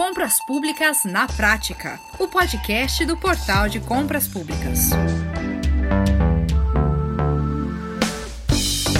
Compras Públicas na Prática, o podcast do Portal de Compras Públicas.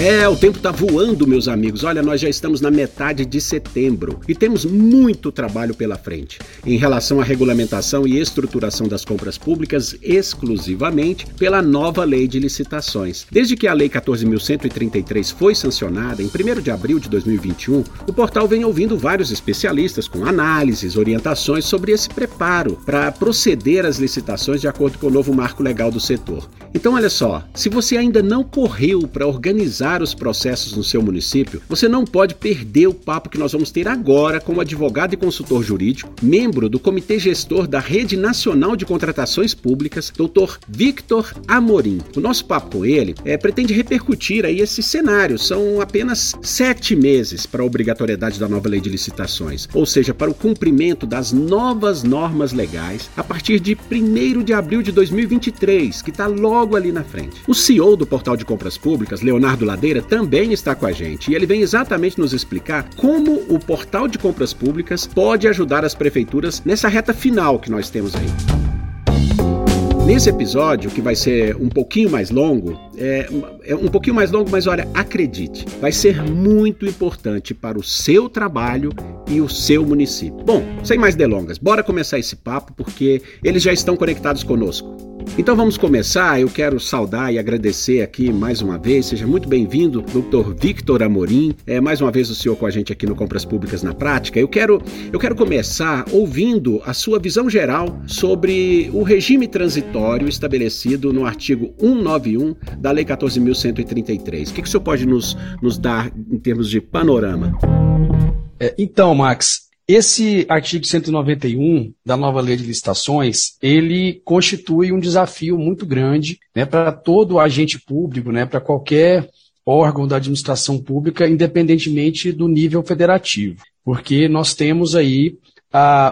É, o tempo tá voando, meus amigos. Olha, nós já estamos na metade de setembro e temos muito trabalho pela frente em relação à regulamentação e estruturação das compras públicas exclusivamente pela nova lei de licitações. Desde que a lei 14.133 foi sancionada em 1 de abril de 2021, o portal vem ouvindo vários especialistas com análises, orientações sobre esse preparo para proceder às licitações de acordo com o novo marco legal do setor. Então, olha só, se você ainda não correu para organizar os processos no seu município, você não pode perder o papo que nós vamos ter agora com o advogado e consultor jurídico, membro do Comitê Gestor da Rede Nacional de Contratações Públicas, Dr. Victor Amorim. O nosso papo com ele é, pretende repercutir aí esse cenário. São apenas sete meses para a obrigatoriedade da nova lei de licitações, ou seja, para o cumprimento das novas normas legais a partir de 1 de abril de 2023, que está logo ali na frente. O CEO do Portal de Compras Públicas, Leonardo Ladeira, Madeira também está com a gente e ele vem exatamente nos explicar como o portal de compras públicas pode ajudar as prefeituras nessa reta final que nós temos aí. Nesse episódio, que vai ser um pouquinho mais longo, é, é, um pouquinho mais longo, mas olha, acredite, vai ser muito importante para o seu trabalho e o seu município. Bom, sem mais delongas, bora começar esse papo porque eles já estão conectados conosco. Então vamos começar. Eu quero saudar e agradecer aqui mais uma vez. Seja muito bem-vindo, Dr. Victor Amorim. É mais uma vez o senhor com a gente aqui no Compras Públicas na Prática. Eu quero, eu quero começar ouvindo a sua visão geral sobre o regime transitório estabelecido no artigo 191 da Lei 14.133. O que, que o senhor pode nos, nos dar em termos de panorama? É, então, Max, esse artigo 191 da nova lei de licitações, ele constitui um desafio muito grande né, para todo agente público, né, para qualquer órgão da administração pública, independentemente do nível federativo. Porque nós temos aí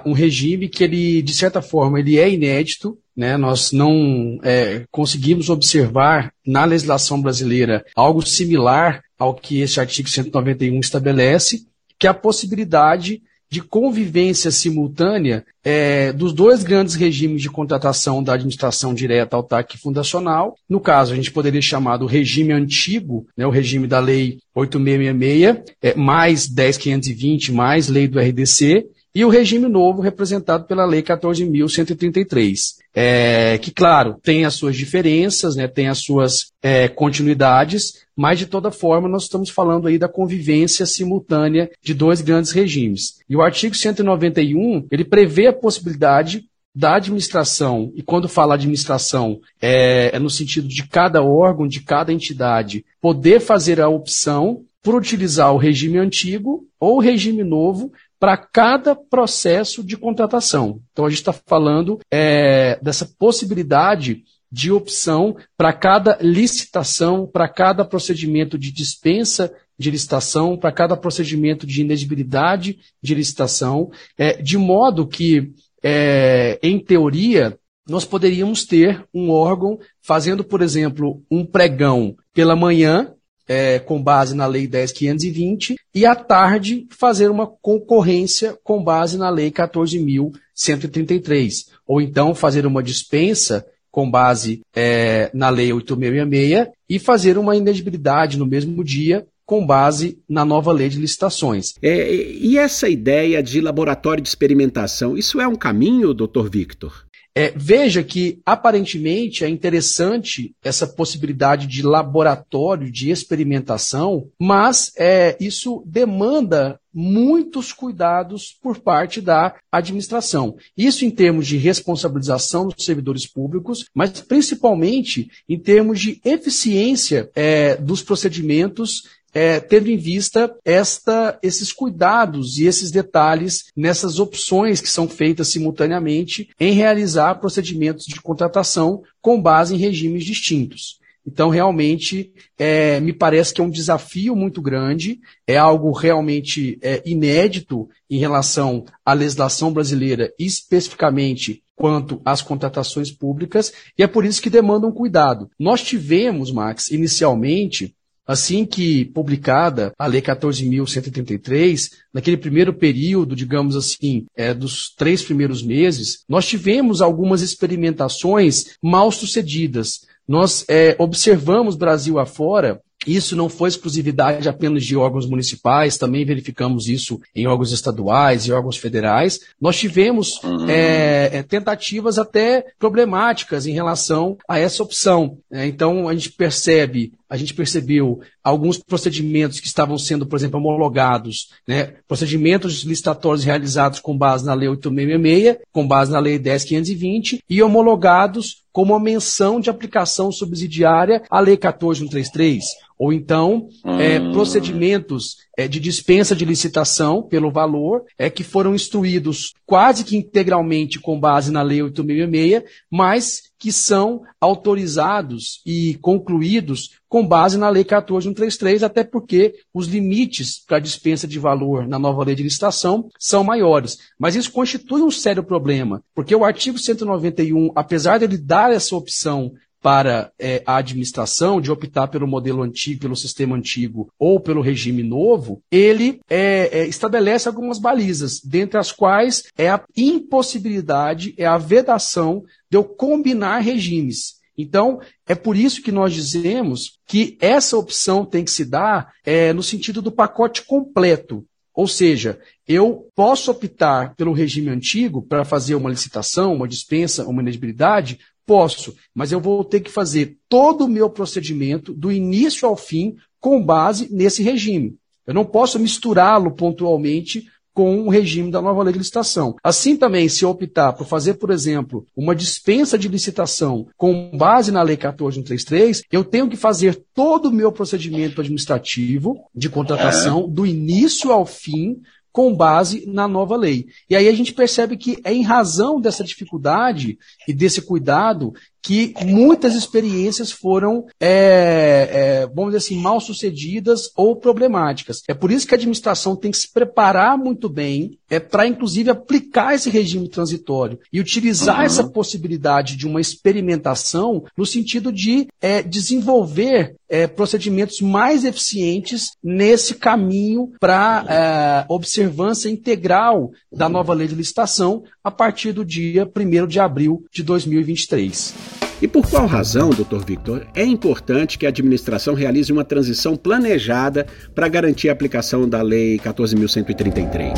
um regime que ele, de certa forma, ele é inédito, né? Nós não é, conseguimos observar na legislação brasileira algo similar ao que esse artigo 191 estabelece, que é a possibilidade de convivência simultânea é, dos dois grandes regimes de contratação da administração direta autárquica e fundacional. No caso, a gente poderia chamar do regime antigo, né, o regime da Lei 8666, é, mais 10520, mais lei do RDC, e o regime novo representado pela Lei 14.133, é, que, claro, tem as suas diferenças, né, tem as suas é, continuidades, mas de toda forma nós estamos falando aí da convivência simultânea de dois grandes regimes. E o artigo 191, ele prevê a possibilidade da administração, e quando fala administração, é, é no sentido de cada órgão, de cada entidade, poder fazer a opção por utilizar o regime antigo ou o regime novo para cada processo de contratação. Então, a gente está falando é, dessa possibilidade de opção para cada licitação, para cada procedimento de dispensa de licitação, para cada procedimento de inegibilidade de licitação, é, de modo que, é, em teoria, nós poderíamos ter um órgão fazendo, por exemplo, um pregão pela manhã é, com base na Lei 10.520 e à tarde fazer uma concorrência com base na Lei 14.133. Ou então fazer uma dispensa com base é, na Lei 8.666 e fazer uma inegibilidade no mesmo dia com base na nova lei de licitações. É, e essa ideia de laboratório de experimentação, isso é um caminho, doutor Victor? É, veja que, aparentemente, é interessante essa possibilidade de laboratório, de experimentação, mas é, isso demanda muitos cuidados por parte da administração. Isso em termos de responsabilização dos servidores públicos, mas principalmente em termos de eficiência é, dos procedimentos é, tendo em vista esta, esses cuidados e esses detalhes nessas opções que são feitas simultaneamente em realizar procedimentos de contratação com base em regimes distintos. Então, realmente, é, me parece que é um desafio muito grande, é algo realmente é, inédito em relação à legislação brasileira, especificamente quanto às contratações públicas, e é por isso que demanda um cuidado. Nós tivemos, Max, inicialmente, Assim que publicada a Lei 14.133, naquele primeiro período, digamos assim, é, dos três primeiros meses, nós tivemos algumas experimentações mal sucedidas. Nós é, observamos Brasil afora isso não foi exclusividade apenas de órgãos municipais, também verificamos isso em órgãos estaduais e órgãos federais. Nós tivemos uhum. é, tentativas até problemáticas em relação a essa opção. É, então, a gente percebe a gente percebeu alguns procedimentos que estavam sendo, por exemplo, homologados, né? procedimentos licitatórios realizados com base na Lei 8666, com base na Lei 10520 e homologados com uma menção de aplicação subsidiária à Lei 14133 ou então é, hum. procedimentos é, de dispensa de licitação pelo valor é que foram instruídos quase que integralmente com base na Lei 866, mas que são autorizados e concluídos com base na Lei 14133, até porque os limites para dispensa de valor na nova lei de licitação são maiores. Mas isso constitui um sério problema, porque o artigo 191, apesar de ele dar essa opção para é, a administração de optar pelo modelo antigo, pelo sistema antigo ou pelo regime novo, ele é, é, estabelece algumas balizas, dentre as quais é a impossibilidade, é a vedação de eu combinar regimes. Então, é por isso que nós dizemos que essa opção tem que se dar é, no sentido do pacote completo. Ou seja, eu posso optar pelo regime antigo para fazer uma licitação, uma dispensa, uma ineligibilidade, Posso, mas eu vou ter que fazer todo o meu procedimento, do início ao fim, com base nesse regime. Eu não posso misturá-lo pontualmente com o regime da nova lei de licitação. Assim também, se eu optar por fazer, por exemplo, uma dispensa de licitação com base na lei 14133, eu tenho que fazer todo o meu procedimento administrativo de contratação, do início ao fim, com base na nova lei. E aí a gente percebe que é em razão dessa dificuldade e desse cuidado que muitas experiências foram, é, é, vamos dizer assim, mal sucedidas ou problemáticas. É por isso que a administração tem que se preparar muito bem é, para, inclusive, aplicar esse regime transitório e utilizar uhum. essa possibilidade de uma experimentação no sentido de é, desenvolver é, procedimentos mais eficientes nesse caminho para é, observância integral da nova lei de licitação a partir do dia 1 de abril de 2023. E por qual razão, doutor Victor, é importante que a administração realize uma transição planejada para garantir a aplicação da Lei 14.133?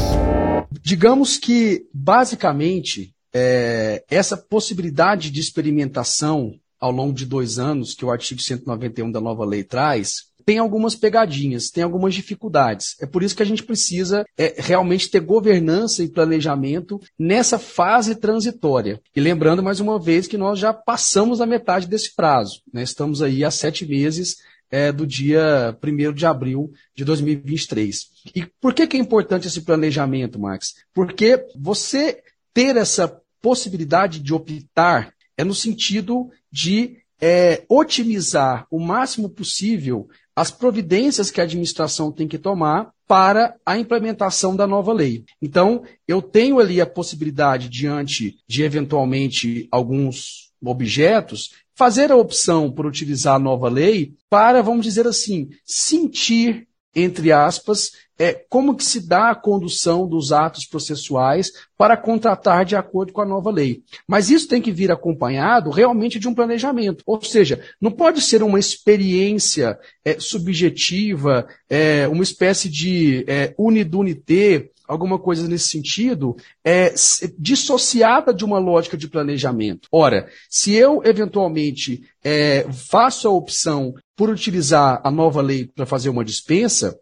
Digamos que, basicamente, é, essa possibilidade de experimentação ao longo de dois anos que o artigo 191 da nova lei traz, tem algumas pegadinhas, tem algumas dificuldades. É por isso que a gente precisa é, realmente ter governança e planejamento nessa fase transitória. E lembrando mais uma vez que nós já passamos a metade desse prazo. Né? Estamos aí há sete meses é, do dia 1 de abril de 2023. E por que, que é importante esse planejamento, Max? Porque você ter essa possibilidade de optar é no sentido de é, otimizar o máximo possível as providências que a administração tem que tomar para a implementação da nova lei. Então, eu tenho ali a possibilidade, diante de eventualmente alguns objetos, fazer a opção por utilizar a nova lei para, vamos dizer assim, sentir entre aspas, é como que se dá a condução dos atos processuais para contratar de acordo com a nova lei. Mas isso tem que vir acompanhado realmente de um planejamento. Ou seja, não pode ser uma experiência é, subjetiva, é, uma espécie de é, unidunité, alguma coisa nesse sentido, é dissociada de uma lógica de planejamento. Ora, se eu eventualmente é, faço a opção por utilizar a nova lei para fazer uma dispensa,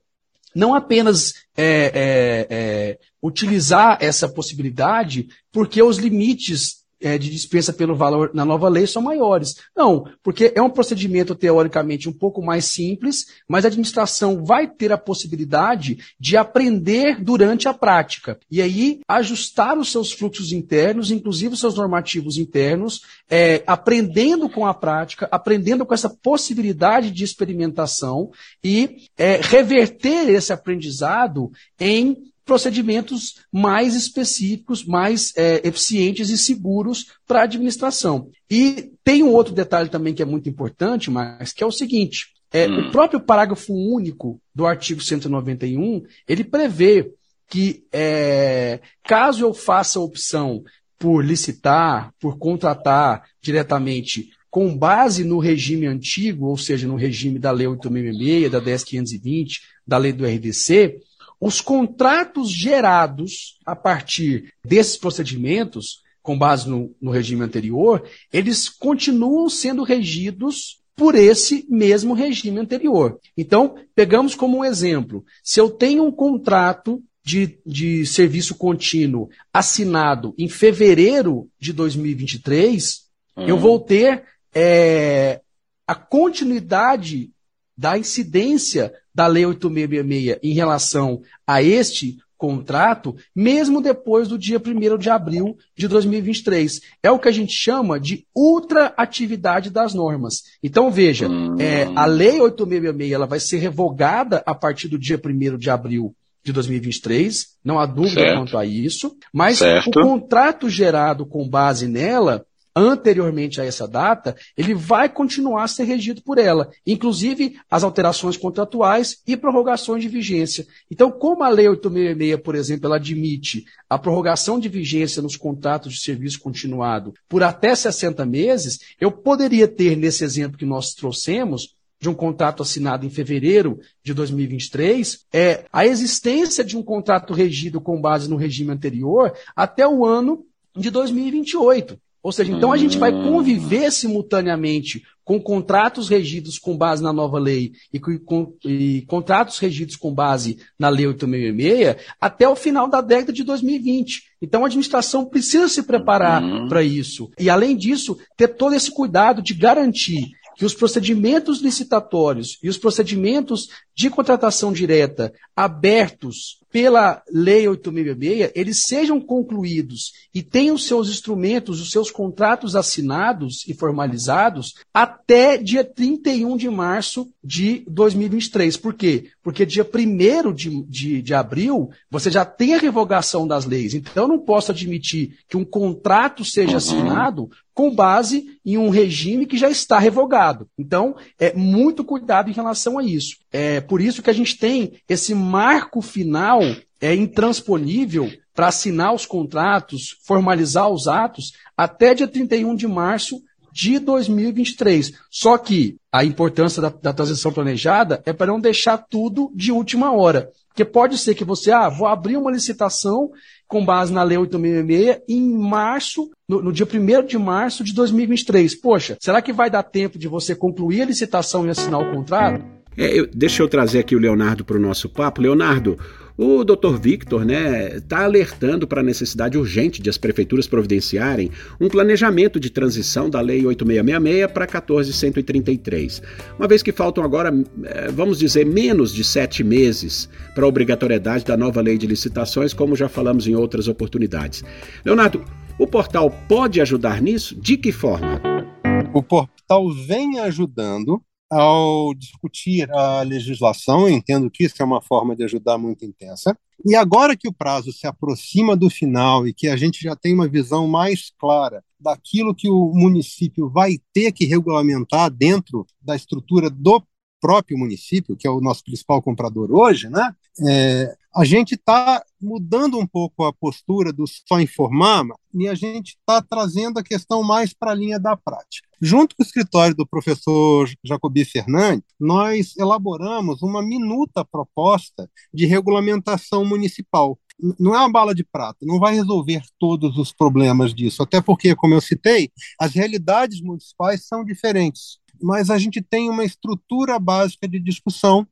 não apenas é, é, é, utilizar essa possibilidade, porque os limites é, de dispensa pelo valor na nova lei são maiores. Não, porque é um procedimento teoricamente um pouco mais simples, mas a administração vai ter a possibilidade de aprender durante a prática. E aí ajustar os seus fluxos internos, inclusive os seus normativos internos, é, aprendendo com a prática, aprendendo com essa possibilidade de experimentação e é, reverter esse aprendizado em procedimentos mais específicos, mais é, eficientes e seguros para a administração. E tem um outro detalhe também que é muito importante, mas que é o seguinte: é, hum. o próprio parágrafo único do artigo 191, ele prevê que é, caso eu faça a opção por licitar, por contratar diretamente com base no regime antigo, ou seja, no regime da Lei 866, da 10520, da Lei do RDC, os contratos gerados a partir desses procedimentos, com base no, no regime anterior, eles continuam sendo regidos por esse mesmo regime anterior. Então, pegamos como um exemplo: se eu tenho um contrato de, de serviço contínuo assinado em fevereiro de 2023, uhum. eu vou ter é, a continuidade da incidência da Lei 8666 em relação a este contrato, mesmo depois do dia 1 de abril de 2023. É o que a gente chama de ultraatividade das normas. Então, veja, hum. é, a Lei 8666 ela vai ser revogada a partir do dia 1 de abril de 2023, não há dúvida certo. quanto a isso, mas certo. o contrato gerado com base nela anteriormente a essa data, ele vai continuar a ser regido por ela, inclusive as alterações contratuais e prorrogações de vigência. Então, como a Lei 866, por exemplo, ela admite a prorrogação de vigência nos contratos de serviço continuado por até 60 meses, eu poderia ter, nesse exemplo que nós trouxemos, de um contrato assinado em fevereiro de 2023, é a existência de um contrato regido com base no regime anterior até o ano de 2028. Ou seja, então a gente vai conviver simultaneamente com contratos regidos com base na nova lei e, com, e contratos regidos com base na lei 866 até o final da década de 2020. Então a administração precisa se preparar uhum. para isso. E além disso, ter todo esse cuidado de garantir que os procedimentos licitatórios e os procedimentos de contratação direta abertos pela Lei 8.666, eles sejam concluídos e tenham seus instrumentos, os seus contratos assinados e formalizados até dia 31 de março de 2023. Por quê? Porque dia 1 de, de, de abril você já tem a revogação das leis. Então eu não posso admitir que um contrato seja assinado com base em um regime que já está revogado. Então, é muito cuidado em relação a isso. É por isso que a gente tem esse marco final é intransponível para assinar os contratos, formalizar os atos até dia 31 de março de 2023. Só que a importância da, da transição planejada é para não deixar tudo de última hora. Porque pode ser que você, ah, vou abrir uma licitação com base na Lei 866 em março, no, no dia 1 de março de 2023. Poxa, será que vai dar tempo de você concluir a licitação e assinar o contrato? É, eu, deixa eu trazer aqui o Leonardo para o nosso papo. Leonardo, o Dr. Victor né, está alertando para a necessidade urgente de as prefeituras providenciarem um planejamento de transição da Lei 8666 para 14133. Uma vez que faltam agora, é, vamos dizer, menos de sete meses para a obrigatoriedade da nova lei de licitações, como já falamos em outras oportunidades. Leonardo, o portal pode ajudar nisso? De que forma? O portal vem ajudando ao discutir a legislação, entendo que isso é uma forma de ajudar muito intensa. E agora que o prazo se aproxima do final e que a gente já tem uma visão mais clara daquilo que o município vai ter que regulamentar dentro da estrutura do próprio município, que é o nosso principal comprador hoje, né? É, a gente está mudando um pouco a postura do só informar e a gente está trazendo a questão mais para a linha da prática. Junto com o escritório do professor Jacobi Fernandes, nós elaboramos uma minuta proposta de regulamentação municipal. Não é uma bala de prata, não vai resolver todos os problemas disso, até porque, como eu citei, as realidades municipais são diferentes mas a gente tem uma estrutura básica de discussão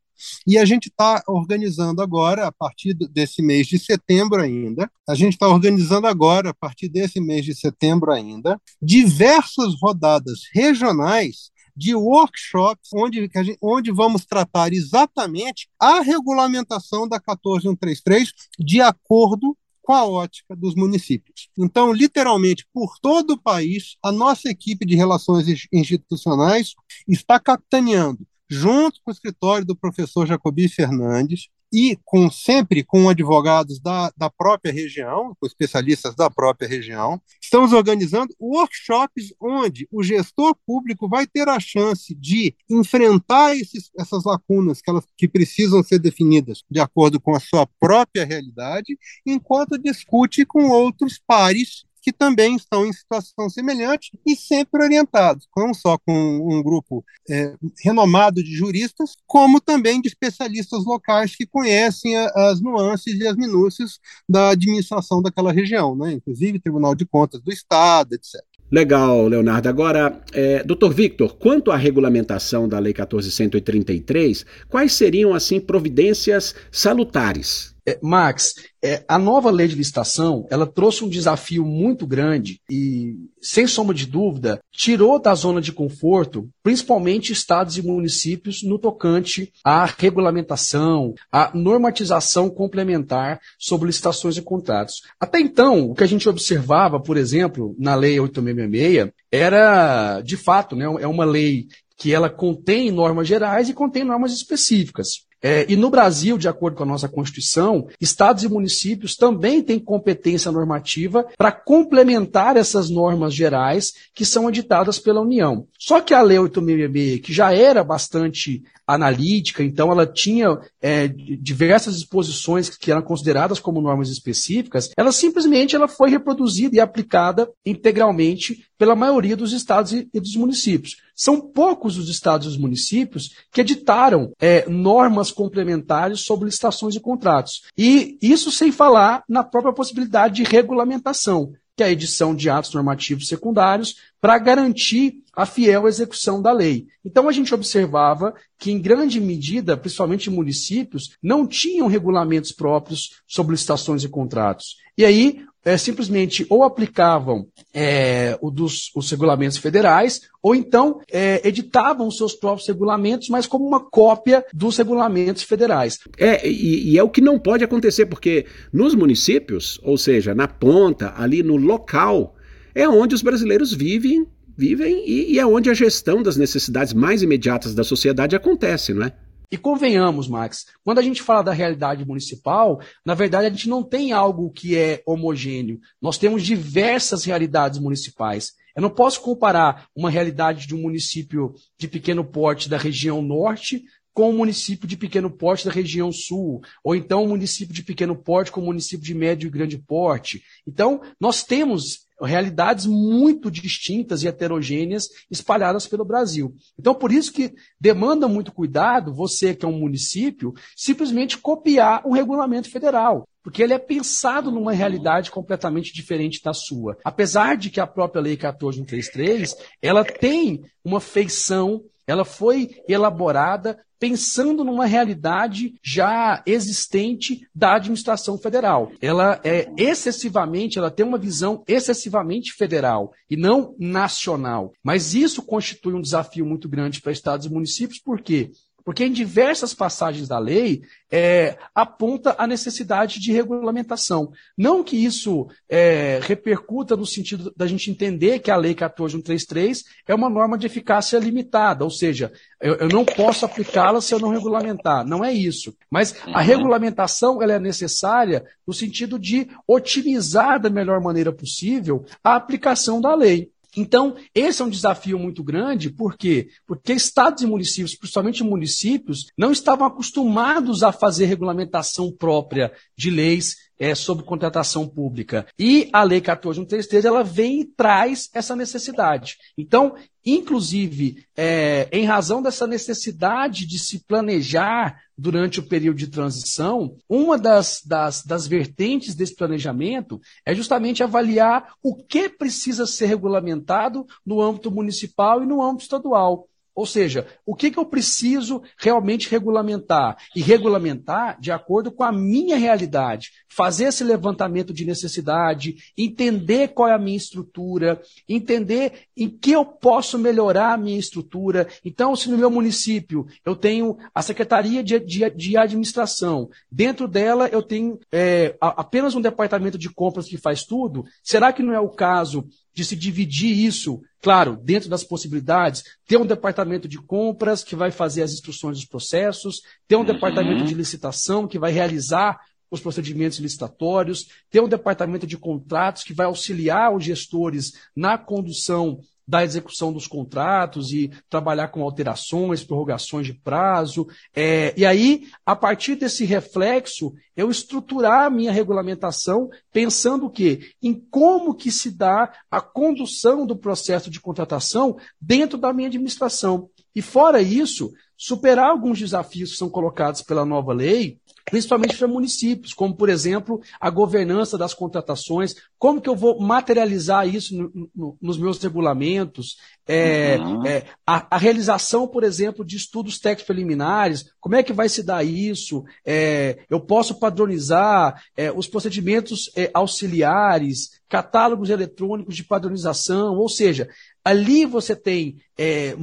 e a gente está organizando agora, a partir desse mês de setembro ainda, a gente está organizando agora, a partir desse mês de setembro ainda, diversas rodadas regionais de workshops onde, onde vamos tratar exatamente a regulamentação da 14133 de acordo com a ótica dos municípios. Então, literalmente, por todo o país, a nossa equipe de relações institucionais está capitaneando junto com o escritório do professor Jacobi Fernandes, e com sempre com advogados da, da própria região, com especialistas da própria região. Estamos organizando workshops onde o gestor público vai ter a chance de enfrentar esses, essas lacunas que, elas, que precisam ser definidas de acordo com a sua própria realidade, enquanto discute com outros pares que também estão em situação semelhante e sempre orientados, não só com um grupo é, renomado de juristas, como também de especialistas locais que conhecem a, as nuances e as minúcias da administração daquela região, né? inclusive Tribunal de Contas do Estado, etc. Legal, Leonardo. Agora, é, doutor Victor, quanto à regulamentação da Lei 14.133, quais seriam, assim, providências salutares? É, Max, é, a nova lei de licitação, ela trouxe um desafio muito grande e, sem sombra de dúvida, tirou da zona de conforto, principalmente estados e municípios, no tocante à regulamentação, à normatização complementar sobre licitações e contratos. Até então, o que a gente observava, por exemplo, na lei 8666, era, de fato, né, é uma lei que ela contém normas gerais e contém normas específicas. É, e no Brasil, de acordo com a nossa Constituição, estados e municípios também têm competência normativa para complementar essas normas gerais que são editadas pela União. Só que a Lei 866, que já era bastante analítica, então ela tinha é, diversas disposições que eram consideradas como normas específicas, ela simplesmente ela foi reproduzida e aplicada integralmente pela maioria dos estados e, dos municípios. São poucos os estados e os municípios que editaram é, normas complementares sobre licitações e contratos. E isso sem falar na própria possibilidade de regulamentação que é a edição de atos normativos secundários, para garantir a fiel execução da lei. Então a gente observava que, em grande medida, principalmente municípios, não tinham regulamentos próprios sobre licitações e contratos. E aí é, simplesmente ou aplicavam é, o dos, os regulamentos federais, ou então é, editavam seus próprios regulamentos, mas como uma cópia dos regulamentos federais. É, e, e é o que não pode acontecer, porque nos municípios, ou seja, na ponta, ali no local, é onde os brasileiros vivem, vivem e, e é onde a gestão das necessidades mais imediatas da sociedade acontece, não é? E convenhamos, Max, quando a gente fala da realidade municipal, na verdade a gente não tem algo que é homogêneo. Nós temos diversas realidades municipais. Eu não posso comparar uma realidade de um município de pequeno porte da região norte com um município de pequeno porte da região sul, ou então um município de pequeno porte com um município de médio e grande porte. Então, nós temos realidades muito distintas e heterogêneas espalhadas pelo Brasil. Então, por isso que demanda muito cuidado, você que é um município, simplesmente copiar um regulamento federal porque ele é pensado numa realidade completamente diferente da sua. Apesar de que a própria Lei 14133, ela tem uma feição, ela foi elaborada pensando numa realidade já existente da administração federal. Ela é excessivamente, ela tem uma visão excessivamente federal e não nacional. Mas isso constitui um desafio muito grande para estados e municípios, por quê? Porque em diversas passagens da lei é, aponta a necessidade de regulamentação. Não que isso é, repercuta no sentido da gente entender que a Lei 14133 é uma norma de eficácia limitada, ou seja, eu, eu não posso aplicá-la se eu não regulamentar. Não é isso. Mas a uhum. regulamentação ela é necessária no sentido de otimizar da melhor maneira possível a aplicação da lei. Então, esse é um desafio muito grande, por quê? Porque estados e municípios, principalmente municípios, não estavam acostumados a fazer regulamentação própria de leis é, sobre contratação pública. E a Lei 14.133, ela vem e traz essa necessidade. Então, inclusive, é, em razão dessa necessidade de se planejar durante o período de transição, uma das, das, das vertentes desse planejamento é justamente avaliar o que precisa ser regulamentado no âmbito municipal e no âmbito estadual. Ou seja, o que, que eu preciso realmente regulamentar? E regulamentar de acordo com a minha realidade. Fazer esse levantamento de necessidade, entender qual é a minha estrutura, entender em que eu posso melhorar a minha estrutura. Então, se no meu município eu tenho a Secretaria de, de, de Administração, dentro dela eu tenho é, apenas um departamento de compras que faz tudo, será que não é o caso de se dividir isso, claro, dentro das possibilidades, ter um departamento de compras que vai fazer as instruções dos processos, ter um uhum. departamento de licitação que vai realizar os procedimentos licitatórios, ter um departamento de contratos que vai auxiliar os gestores na condução da execução dos contratos e trabalhar com alterações, prorrogações de prazo. É, e aí, a partir desse reflexo, eu estruturar a minha regulamentação pensando o quê? Em como que se dá a condução do processo de contratação dentro da minha administração. E fora isso, superar alguns desafios que são colocados pela nova lei, principalmente para municípios, como, por exemplo, a governança das contratações, como que eu vou materializar isso no, no, nos meus regulamentos, é, uhum. é, a, a, realização, por exemplo, de estudos técnicos preliminares, como é que vai se dar isso? É, eu posso padronizar é, os procedimentos é, auxiliares, catálogos eletrônicos de padronização, ou seja, ali você tem é,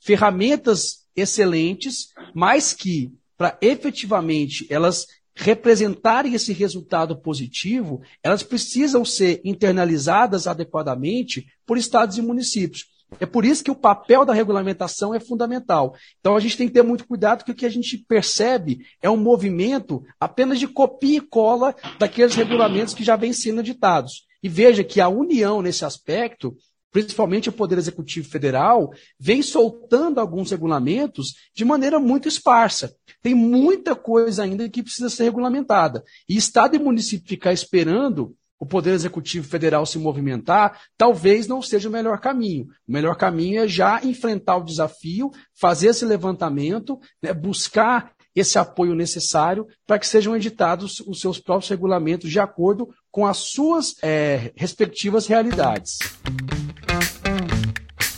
ferramentas excelentes, mas que para efetivamente elas representarem esse resultado positivo, elas precisam ser internalizadas adequadamente por estados e municípios. É por isso que o papel da regulamentação é fundamental. Então a gente tem que ter muito cuidado, porque o que a gente percebe é um movimento apenas de copia e cola daqueles regulamentos que já vêm sendo editados. E veja que a união nesse aspecto principalmente o Poder Executivo Federal, vem soltando alguns regulamentos de maneira muito esparsa. Tem muita coisa ainda que precisa ser regulamentada. E Estado e município ficar esperando o Poder Executivo Federal se movimentar, talvez não seja o melhor caminho. O melhor caminho é já enfrentar o desafio, fazer esse levantamento, né, buscar esse apoio necessário para que sejam editados os seus próprios regulamentos de acordo com as suas é, respectivas realidades.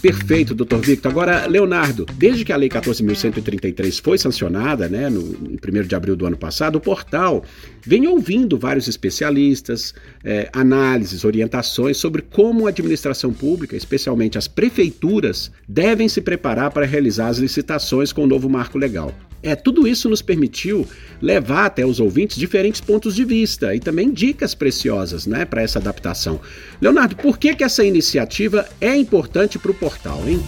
Perfeito, doutor Victor. Agora, Leonardo, desde que a Lei 14.133 foi sancionada, né, no, no 1 de abril do ano passado, o portal vem ouvindo vários especialistas, é, análises, orientações sobre como a administração pública, especialmente as prefeituras, devem se preparar para realizar as licitações com o novo marco legal. É, tudo isso nos permitiu levar até os ouvintes diferentes pontos de vista e também dicas preciosas né, para essa adaptação. Leonardo, por que, que essa iniciativa é importante para o portal, hein?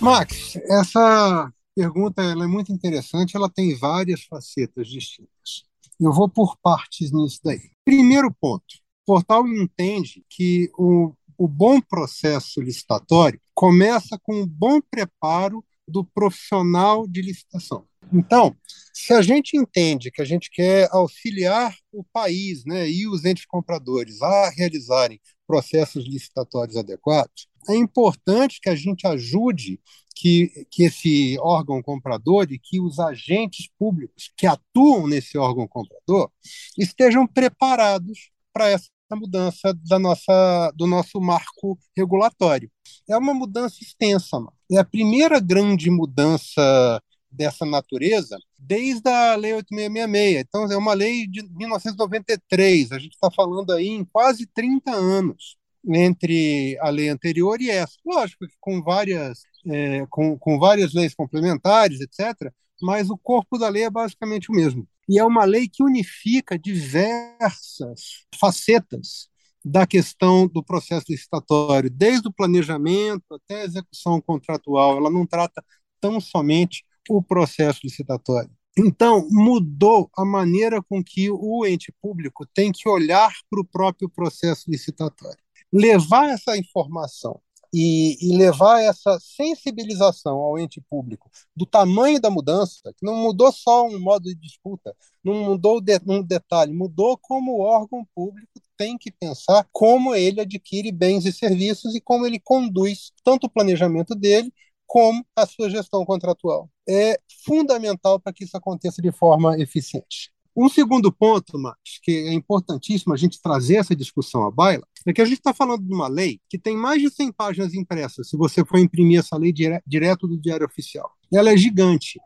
Max, essa pergunta ela é muito interessante, ela tem várias facetas distintas. Eu vou por partes nisso daí. Primeiro ponto, o portal entende que o, o bom processo licitatório começa com um bom preparo do profissional de licitação. Então, se a gente entende que a gente quer auxiliar o país né, e os entes compradores a realizarem processos licitatórios adequados, é importante que a gente ajude que, que esse órgão comprador e que os agentes públicos que atuam nesse órgão comprador estejam preparados para essa mudança da nossa, do nosso marco regulatório. É uma mudança extensa, mano. é a primeira grande mudança dessa natureza desde a Lei 8666. Então, é uma lei de 1993. A gente está falando aí em quase 30 anos entre a lei anterior e essa. Lógico que com várias, é, com, com várias leis complementares, etc., mas o corpo da lei é basicamente o mesmo. E é uma lei que unifica diversas facetas da questão do processo licitatório, desde o planejamento até a execução contratual. Ela não trata tão somente o processo licitatório. Então, mudou a maneira com que o ente público tem que olhar para o próprio processo licitatório. Levar essa informação e, e, levar essa sensibilização ao ente público do tamanho da mudança, que não mudou só um modo de disputa, não mudou de, um detalhe, mudou como o órgão público tem que pensar como ele adquire bens e serviços e como ele conduz tanto o planejamento dele como a sua gestão contratual. É fundamental para que isso aconteça de forma eficiente. Um segundo ponto, Max, que é importantíssimo a gente trazer essa discussão à baila, é que a gente está falando de uma lei que tem mais de 100 páginas impressas, se você for imprimir essa lei dire direto do Diário Oficial. Ela é gigante.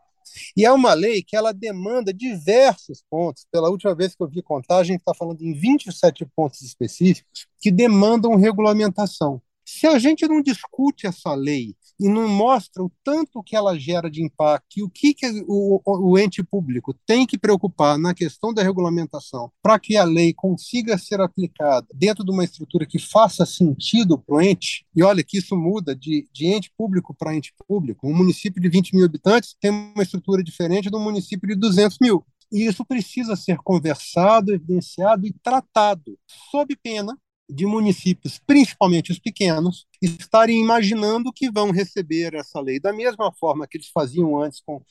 E é uma lei que ela demanda diversos pontos. Pela última vez que eu vi contar, a gente está falando em 27 pontos específicos que demandam regulamentação Se a gente não discute essa lei e não mostra o tanto que ela gera de impacto e o que, que o, o, o ente público tem que preocupar na questão da regulamentação para que a lei consiga ser aplicada dentro de uma estrutura que faça sentido para o ente, e olha que isso muda de, de ente público para ente público. Um município de 20 mil habitantes tem uma estrutura diferente de um município de 200 mil. E isso precisa ser conversado, evidenciado e tratado, sob pena de municípios, principalmente os pequenos, estarem imaginando que vão receber essa lei da mesma forma que eles faziam antes com,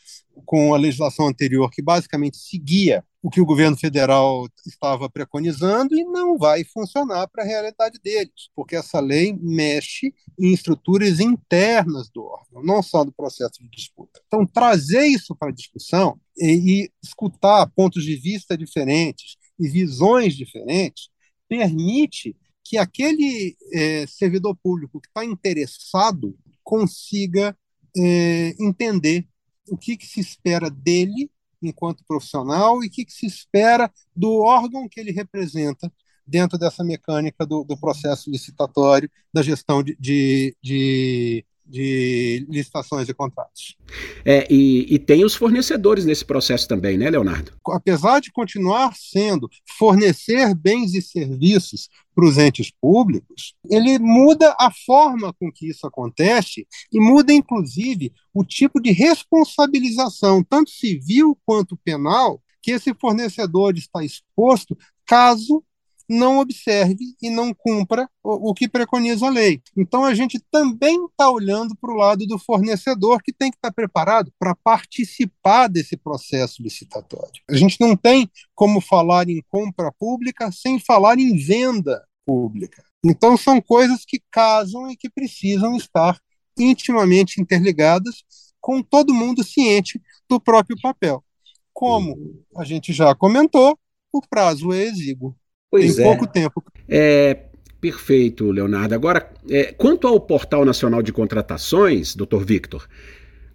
com a legislação anterior, que basicamente seguia o que o governo federal estava preconizando e não vai funcionar para a realidade deles, porque essa lei mexe em estruturas internas do órgão, não só do processo de disputa. Então, trazer isso para a discussão e, e escutar pontos de vista diferentes e visões diferentes permite que aquele é, servidor público que está interessado consiga é, entender o que, que, se espera dele enquanto profissional e o que, que, se espera do órgão que ele representa dentro dessa mecânica do, do processo licitatório, da gestão de, de, de de licitações e contratos. É, e, e, tem os fornecedores nesse processo também, né, Leonardo? Apesar de continuar sendo fornecer bens e serviços para os entes públicos, ele muda a forma com que isso acontece e muda, inclusive, o tipo de responsabilização, tanto civil quanto penal, que esse fornecedor está exposto caso não observe e não cumpra o, o que preconiza a lei. Então, a gente também está olhando para o lado do fornecedor, que tem que estar tá preparado para participar desse processo licitatório. A gente não tem como falar em compra pública sem falar em venda pública. Então, são coisas que casam e que precisam estar intimamente interligadas, com todo mundo ciente do próprio papel. Como a gente já comentou, o prazo é exíguo. Pois em é. pouco tempo. É, perfeito, Leonardo. Agora, é, quanto ao Portal Nacional de Contratações, doutor Victor,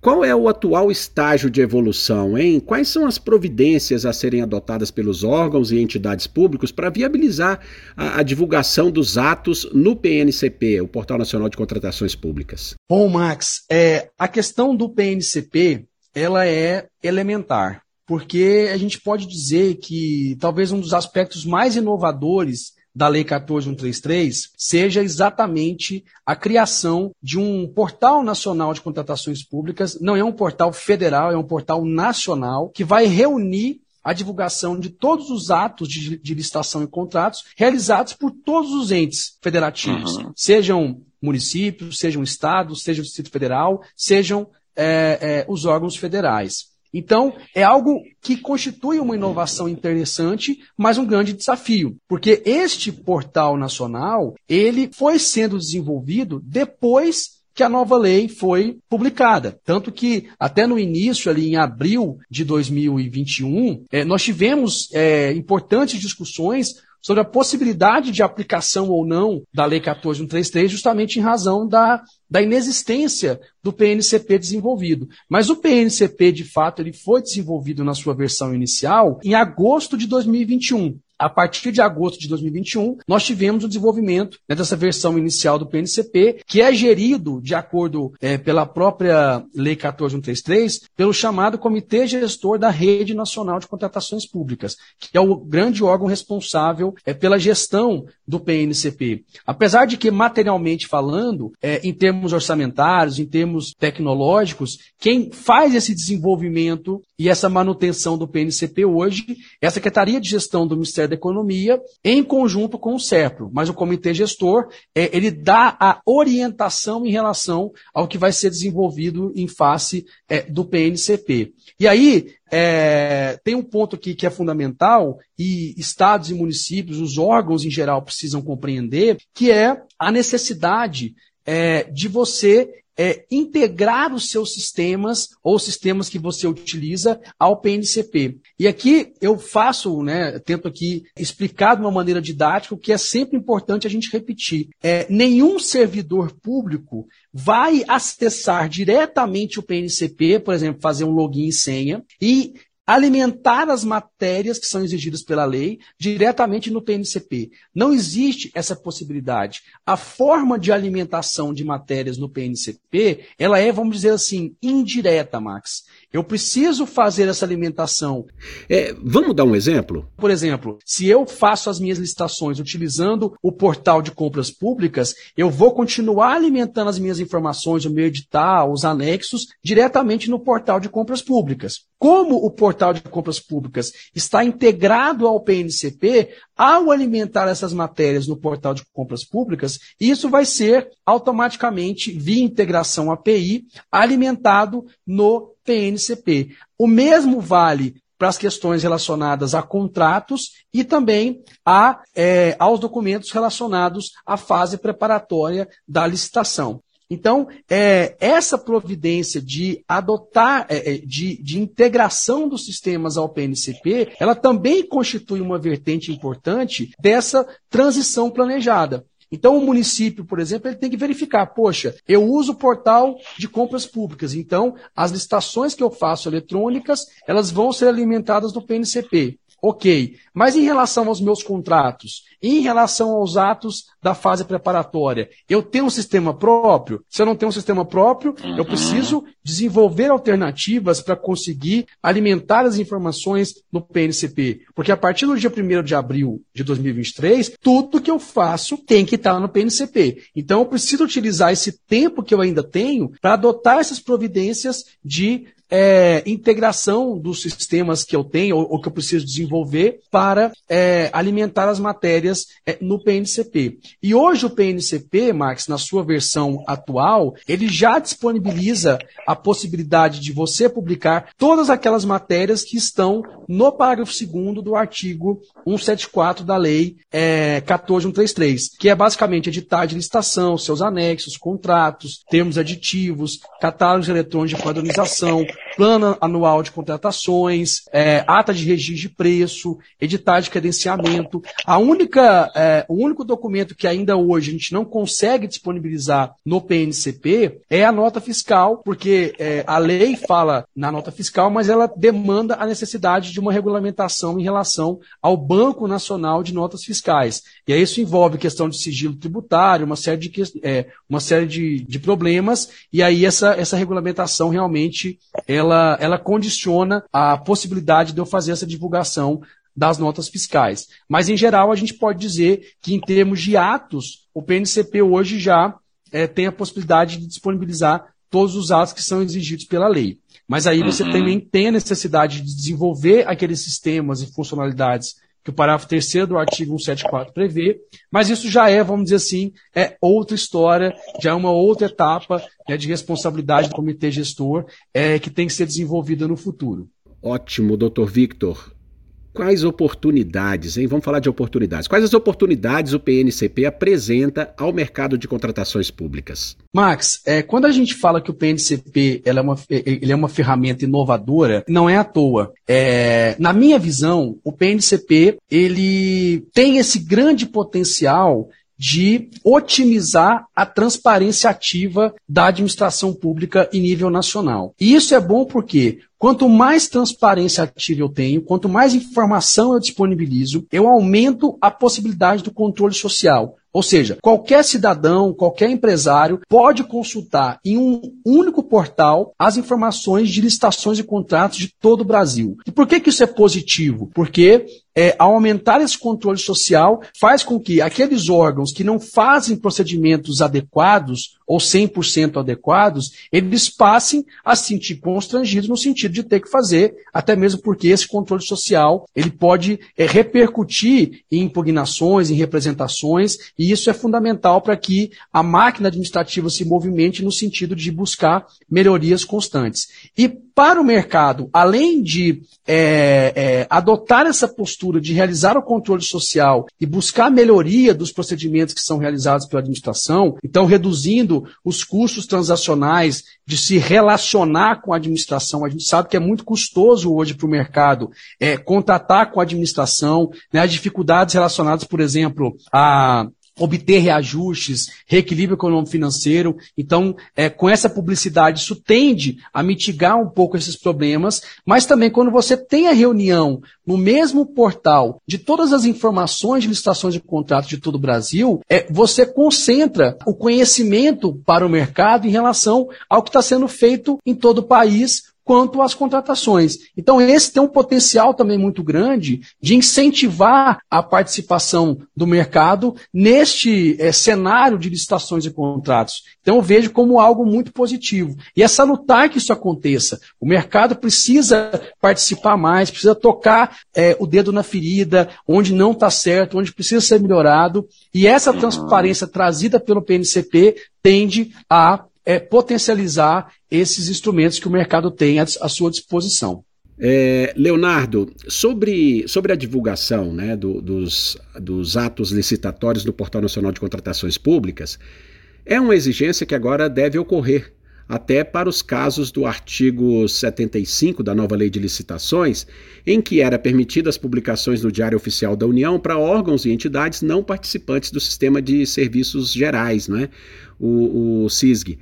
qual é o atual estágio de evolução, hein? Quais são as providências a serem adotadas pelos órgãos e entidades públicos para viabilizar a, a, divulgação dos atos no PNCP, o Portal Nacional de Contratações Públicas? Bom, Max, é, a questão do PNCP ela é elementar porque a gente pode dizer que talvez um dos aspectos mais inovadores da Lei 14133 seja exatamente a criação de um portal nacional de contratações públicas. Não é um portal federal, é um portal nacional que vai reunir a divulgação de todos os atos de, de licitação e contratos realizados por todos os entes federativos, uhum. sejam municípios, sejam estados, seja o Distrito Federal, sejam é, é, os órgãos federais. Então, é algo que constitui uma inovação interessante, mas um grande desafio, porque este portal nacional, ele foi sendo desenvolvido depois que a nova lei foi publicada. Tanto que, até no início, ali em abril de 2021, é, nós tivemos é, importantes discussões sobre a possibilidade de aplicação ou não da Lei 14133, justamente em razão da, da inexistência do PNCP desenvolvido. Mas o PNCP, de fato, ele foi desenvolvido na sua versão inicial em agosto de 2021 a partir de agosto de 2021, nós tivemos o desenvolvimento né, dessa versão inicial do PNCP, que é gerido, de acordo é, pela própria Lei 14133, pelo chamado Comitê Gestor da Rede Nacional de Contratações Públicas, que é o grande órgão responsável é, pela gestão do PNCP. Apesar de que, materialmente falando, é, em termos orçamentários, em termos tecnológicos, quem faz esse desenvolvimento e essa manutenção do PNCP hoje é a Secretaria de Gestão do Ministério da Economia, em conjunto com o CEPRO. Mas o comitê gestor, é, ele dá a orientação em relação ao que vai ser desenvolvido em face é, do PNCP. E aí, é, tem um ponto aqui que é fundamental e estados e municípios, os órgãos em geral precisam compreender, que é a necessidade é, de você é, integrar os seus sistemas ou sistemas que você utiliza ao PNCP. E aqui eu faço, né, tento aqui explicar de uma maneira didática o que é sempre importante a gente repetir. É, nenhum servidor público vai acessar diretamente o PNCP, por exemplo, fazer um login e senha, e alimentar as matérias que são exigidas pela lei diretamente no PNCP. Não existe essa possibilidade. A forma de alimentação de matérias no PNCP, ela é, vamos dizer assim, indireta, Max. Eu preciso fazer essa alimentação. É, vamos dar um exemplo? Por exemplo, se eu faço as minhas licitações utilizando o portal de compras públicas, eu vou continuar alimentando as minhas informações, o meu edital, os anexos, diretamente no portal de compras públicas. Como o portal de compras públicas está integrado ao PNCP, ao alimentar essas matérias no portal de compras públicas, isso vai ser automaticamente, via integração API, alimentado no PNCP. O mesmo vale para as questões relacionadas a contratos e também a, é, aos documentos relacionados à fase preparatória da licitação. Então, é, essa providência de adotar, é, é de, de integração dos sistemas ao PNCP, ela também constitui uma vertente importante dessa transição planejada. Então, o município, por exemplo, ele tem que verificar: poxa, eu uso o portal de compras públicas, então as licitações que eu faço eletrônicas, elas vão ser alimentadas no PNCP. Ok, mas em relação aos meus contratos, em relação aos atos da fase preparatória, eu tenho um sistema próprio? Se eu não tenho um sistema próprio, uhum. eu preciso desenvolver alternativas para conseguir alimentar as informações no PNCP. Porque a partir do dia 1 de abril de 2023, tudo que eu faço tem que estar no PNCP. Então eu preciso utilizar esse tempo que eu ainda tenho para adotar essas providências de é, integração dos sistemas que eu tenho ou, ou que eu preciso desenvolver para é, alimentar as matérias é, no PNCP. E hoje o PNCP, Max, na sua versão atual, ele já disponibiliza a possibilidade de você publicar todas aquelas matérias que estão no parágrafo 2 do artigo 174 da Lei é, 14133, que é basicamente editar de licitação, seus anexos, contratos, termos aditivos, catálogos eletrônicos de padronização, plano anual de contratações, é, ata de registro de preço, editar de credenciamento. A única, é, o único documento que ainda hoje a gente não consegue disponibilizar no PNCP é a nota fiscal, porque é, a lei fala na nota fiscal, mas ela demanda a necessidade de uma regulamentação em relação ao Banco Nacional de Notas Fiscais. E aí isso envolve questão de sigilo tributário, uma série de, é, uma série de, de problemas, e aí essa, essa regulamentação realmente ela, ela condiciona a possibilidade de eu fazer essa divulgação das notas fiscais. Mas, em geral, a gente pode dizer que, em termos de atos, o PNCP hoje já é, tem a possibilidade de disponibilizar todos os atos que são exigidos pela lei. Mas aí você uhum. também tem a necessidade de desenvolver aqueles sistemas e funcionalidades que o parágrafo 3 do artigo 174 prevê, mas isso já é, vamos dizer assim, é outra história, já é uma outra etapa né, de responsabilidade do comitê gestor é, que tem que ser desenvolvida no futuro. Ótimo, doutor Victor. Quais oportunidades, hein? Vamos falar de oportunidades. Quais as oportunidades o PNCP apresenta ao mercado de contratações públicas? Max, é, quando a gente fala que o PNCP é uma, ele é uma ferramenta inovadora, não é à toa. É, na minha visão, o PNCP ele tem esse grande potencial de otimizar a transparência ativa da administração pública em nível nacional. E isso é bom porque Quanto mais transparência ativa eu tenho, quanto mais informação eu disponibilizo, eu aumento a possibilidade do controle social. Ou seja, qualquer cidadão, qualquer empresário pode consultar em um único portal as informações de licitações e contratos de todo o Brasil. E por que, que isso é positivo? Porque é, aumentar esse controle social, faz com que aqueles órgãos que não fazem procedimentos adequados ou 100% adequados, eles passem a se sentir constrangidos no sentido de ter que fazer, até mesmo porque esse controle social ele pode é, repercutir em impugnações, em representações, e isso é fundamental para que a máquina administrativa se movimente no sentido de buscar melhorias constantes. E para o mercado, além de é, é, adotar essa postura de realizar o controle social e buscar melhoria dos procedimentos que são realizados pela administração, então reduzindo os custos transacionais de se relacionar com a administração. A gente sabe que é muito custoso hoje para o mercado é, contratar com a administração, né, as dificuldades relacionadas, por exemplo, a obter reajustes, reequilíbrio econômico financeiro. Então, é, com essa publicidade, isso tende a mitigar um pouco esses problemas, mas também quando você tem a reunião no mesmo portal de todas as informações de licitações de contrato de todo o Brasil, é, você concentra o conhecimento para o mercado em relação ao que está sendo feito em todo o país quanto às contratações. Então, esse tem um potencial também muito grande de incentivar a participação do mercado neste é, cenário de licitações e contratos. Então, eu vejo como algo muito positivo. E é salutar que isso aconteça. O mercado precisa participar mais, precisa tocar é, o dedo na ferida, onde não está certo, onde precisa ser melhorado. E essa transparência trazida pelo PNCP tende a é, potencializar esses instrumentos que o mercado tem à, à sua disposição. É, Leonardo, sobre, sobre a divulgação né, do, dos, dos atos licitatórios no Portal Nacional de Contratações Públicas, é uma exigência que agora deve ocorrer, até para os casos do artigo 75 da nova Lei de Licitações, em que era permitidas publicações no Diário Oficial da União para órgãos e entidades não participantes do Sistema de Serviços Gerais, não é? o, o CISG.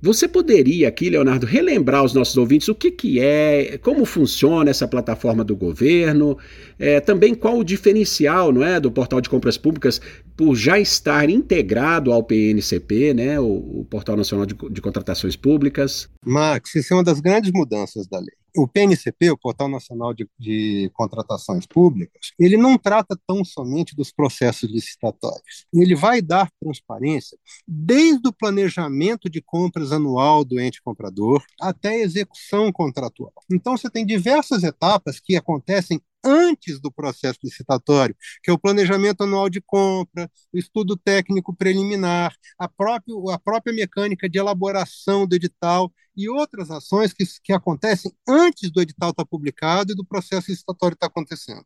Você poderia aqui, Leonardo, relembrar aos nossos ouvintes o que, que é, como funciona essa plataforma do governo, é, também qual o diferencial não é, do portal de compras públicas por já estar integrado ao PNCP, né, o, o Portal Nacional de, de Contratações Públicas? Max, isso é uma das grandes mudanças da lei o PNCP, o Portal Nacional de, de, Contratações Públicas, ele não trata tão somente dos processos licitatórios. Ele vai dar transparência desde o planejamento de compras anual do ente comprador até a execução contratual. Então, você tem diversas etapas que acontecem antes do processo licitatório, que é o planejamento anual de compra, o estudo técnico preliminar, a, próprio, a própria mecânica de elaboração do edital e outras ações que, que acontecem antes do edital estar publicado e do processo licitatório estar acontecendo.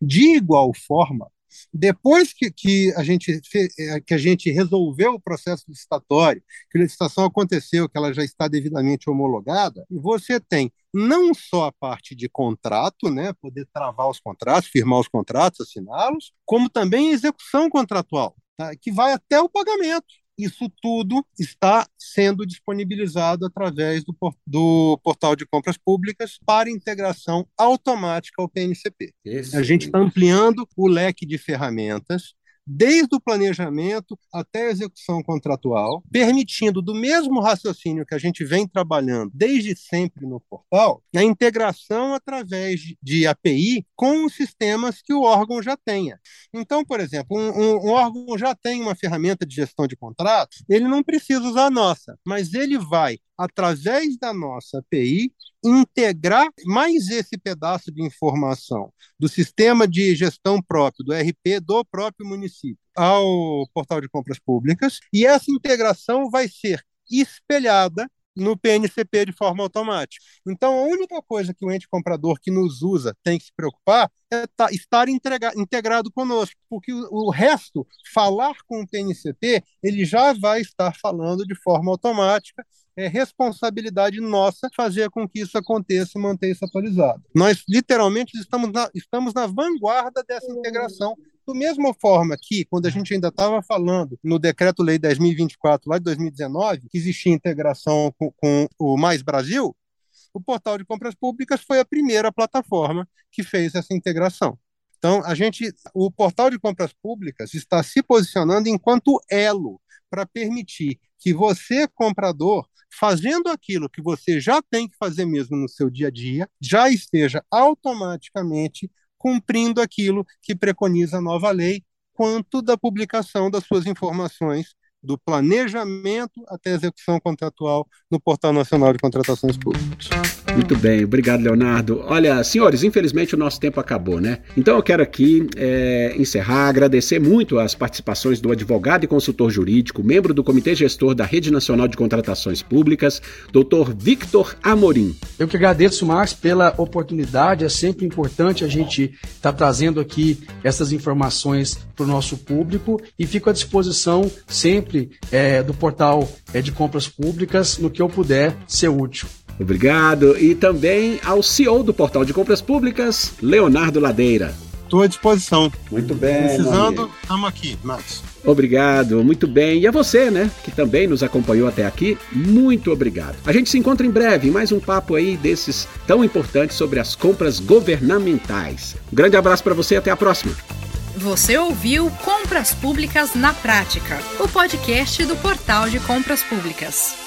De igual forma, depois que, que, a gente, é, que a gente resolveu o processo licitatório, que a licitação aconteceu, que ela já está devidamente homologada, você tem não só a parte de contrato, né, poder travar os contratos, firmar os contratos, assiná-los, como também execução contratual, tá, que vai até o pagamento isso tudo está sendo disponibilizado através do, do, portal de compras públicas para integração automática ao PNCP. Esse a gente está ampliando o leque de ferramentas desde o planejamento até a execução contratual, permitindo, do mesmo raciocínio que a gente vem trabalhando desde sempre no portal, a integração através de API com os sistemas que o órgão já tenha. Então, por exemplo, um, um, um órgão já tem uma ferramenta de gestão de contratos, ele não precisa usar a nossa, mas ele vai através da nossa API, integrar mais esse pedaço de informação do sistema de gestão próprio, do RP do próprio município, ao portal de compras públicas, e essa integração vai ser espelhada no PNCP de forma automática. Então, a única coisa que o ente comprador que nos usa tem que se preocupar é estar integrado conosco, porque o, resto, falar com o PNCP, ele já vai estar falando de forma automática é responsabilidade nossa fazer com que isso aconteça e manter isso atualizado. Nós, literalmente, estamos na, estamos na vanguarda dessa integração do mesma forma que, quando a gente ainda estava falando no Decreto-Lei 10.024, lá de 2019, que existia integração com, com, o Mais Brasil, o portal de compras públicas foi a primeira plataforma que fez essa integração. Então, a gente, o portal de compras públicas está se posicionando enquanto elo para permitir que você, comprador, fazendo aquilo que você já tem que fazer mesmo no seu dia a dia, já esteja automaticamente cumprindo aquilo que preconiza a nova lei, quanto da publicação das suas informações do planejamento até a execução contratual no Portal Nacional de Contratações Públicas. Muito bem, obrigado, Leonardo. Olha, senhores, infelizmente o nosso tempo acabou, né? Então eu quero aqui é, encerrar, agradecer muito as participações do advogado e consultor jurídico, membro do Comitê Gestor da Rede Nacional de Contratações Públicas, doutor Victor Amorim. Eu que agradeço, Marcos, pela oportunidade. É sempre importante a gente estar tá trazendo aqui essas informações para o nosso público e fico à disposição sempre é, do portal é, de compras públicas no que eu puder ser útil. Obrigado. E também ao CEO do Portal de Compras Públicas, Leonardo Ladeira. Estou à disposição. Muito bem. Precisando, estamos aqui, Max. Obrigado, muito bem. E a você, né, que também nos acompanhou até aqui, muito obrigado. A gente se encontra em breve em mais um papo aí desses tão importantes sobre as compras governamentais. Um grande abraço para você e até a próxima. Você ouviu Compras Públicas na Prática, o podcast do Portal de Compras Públicas.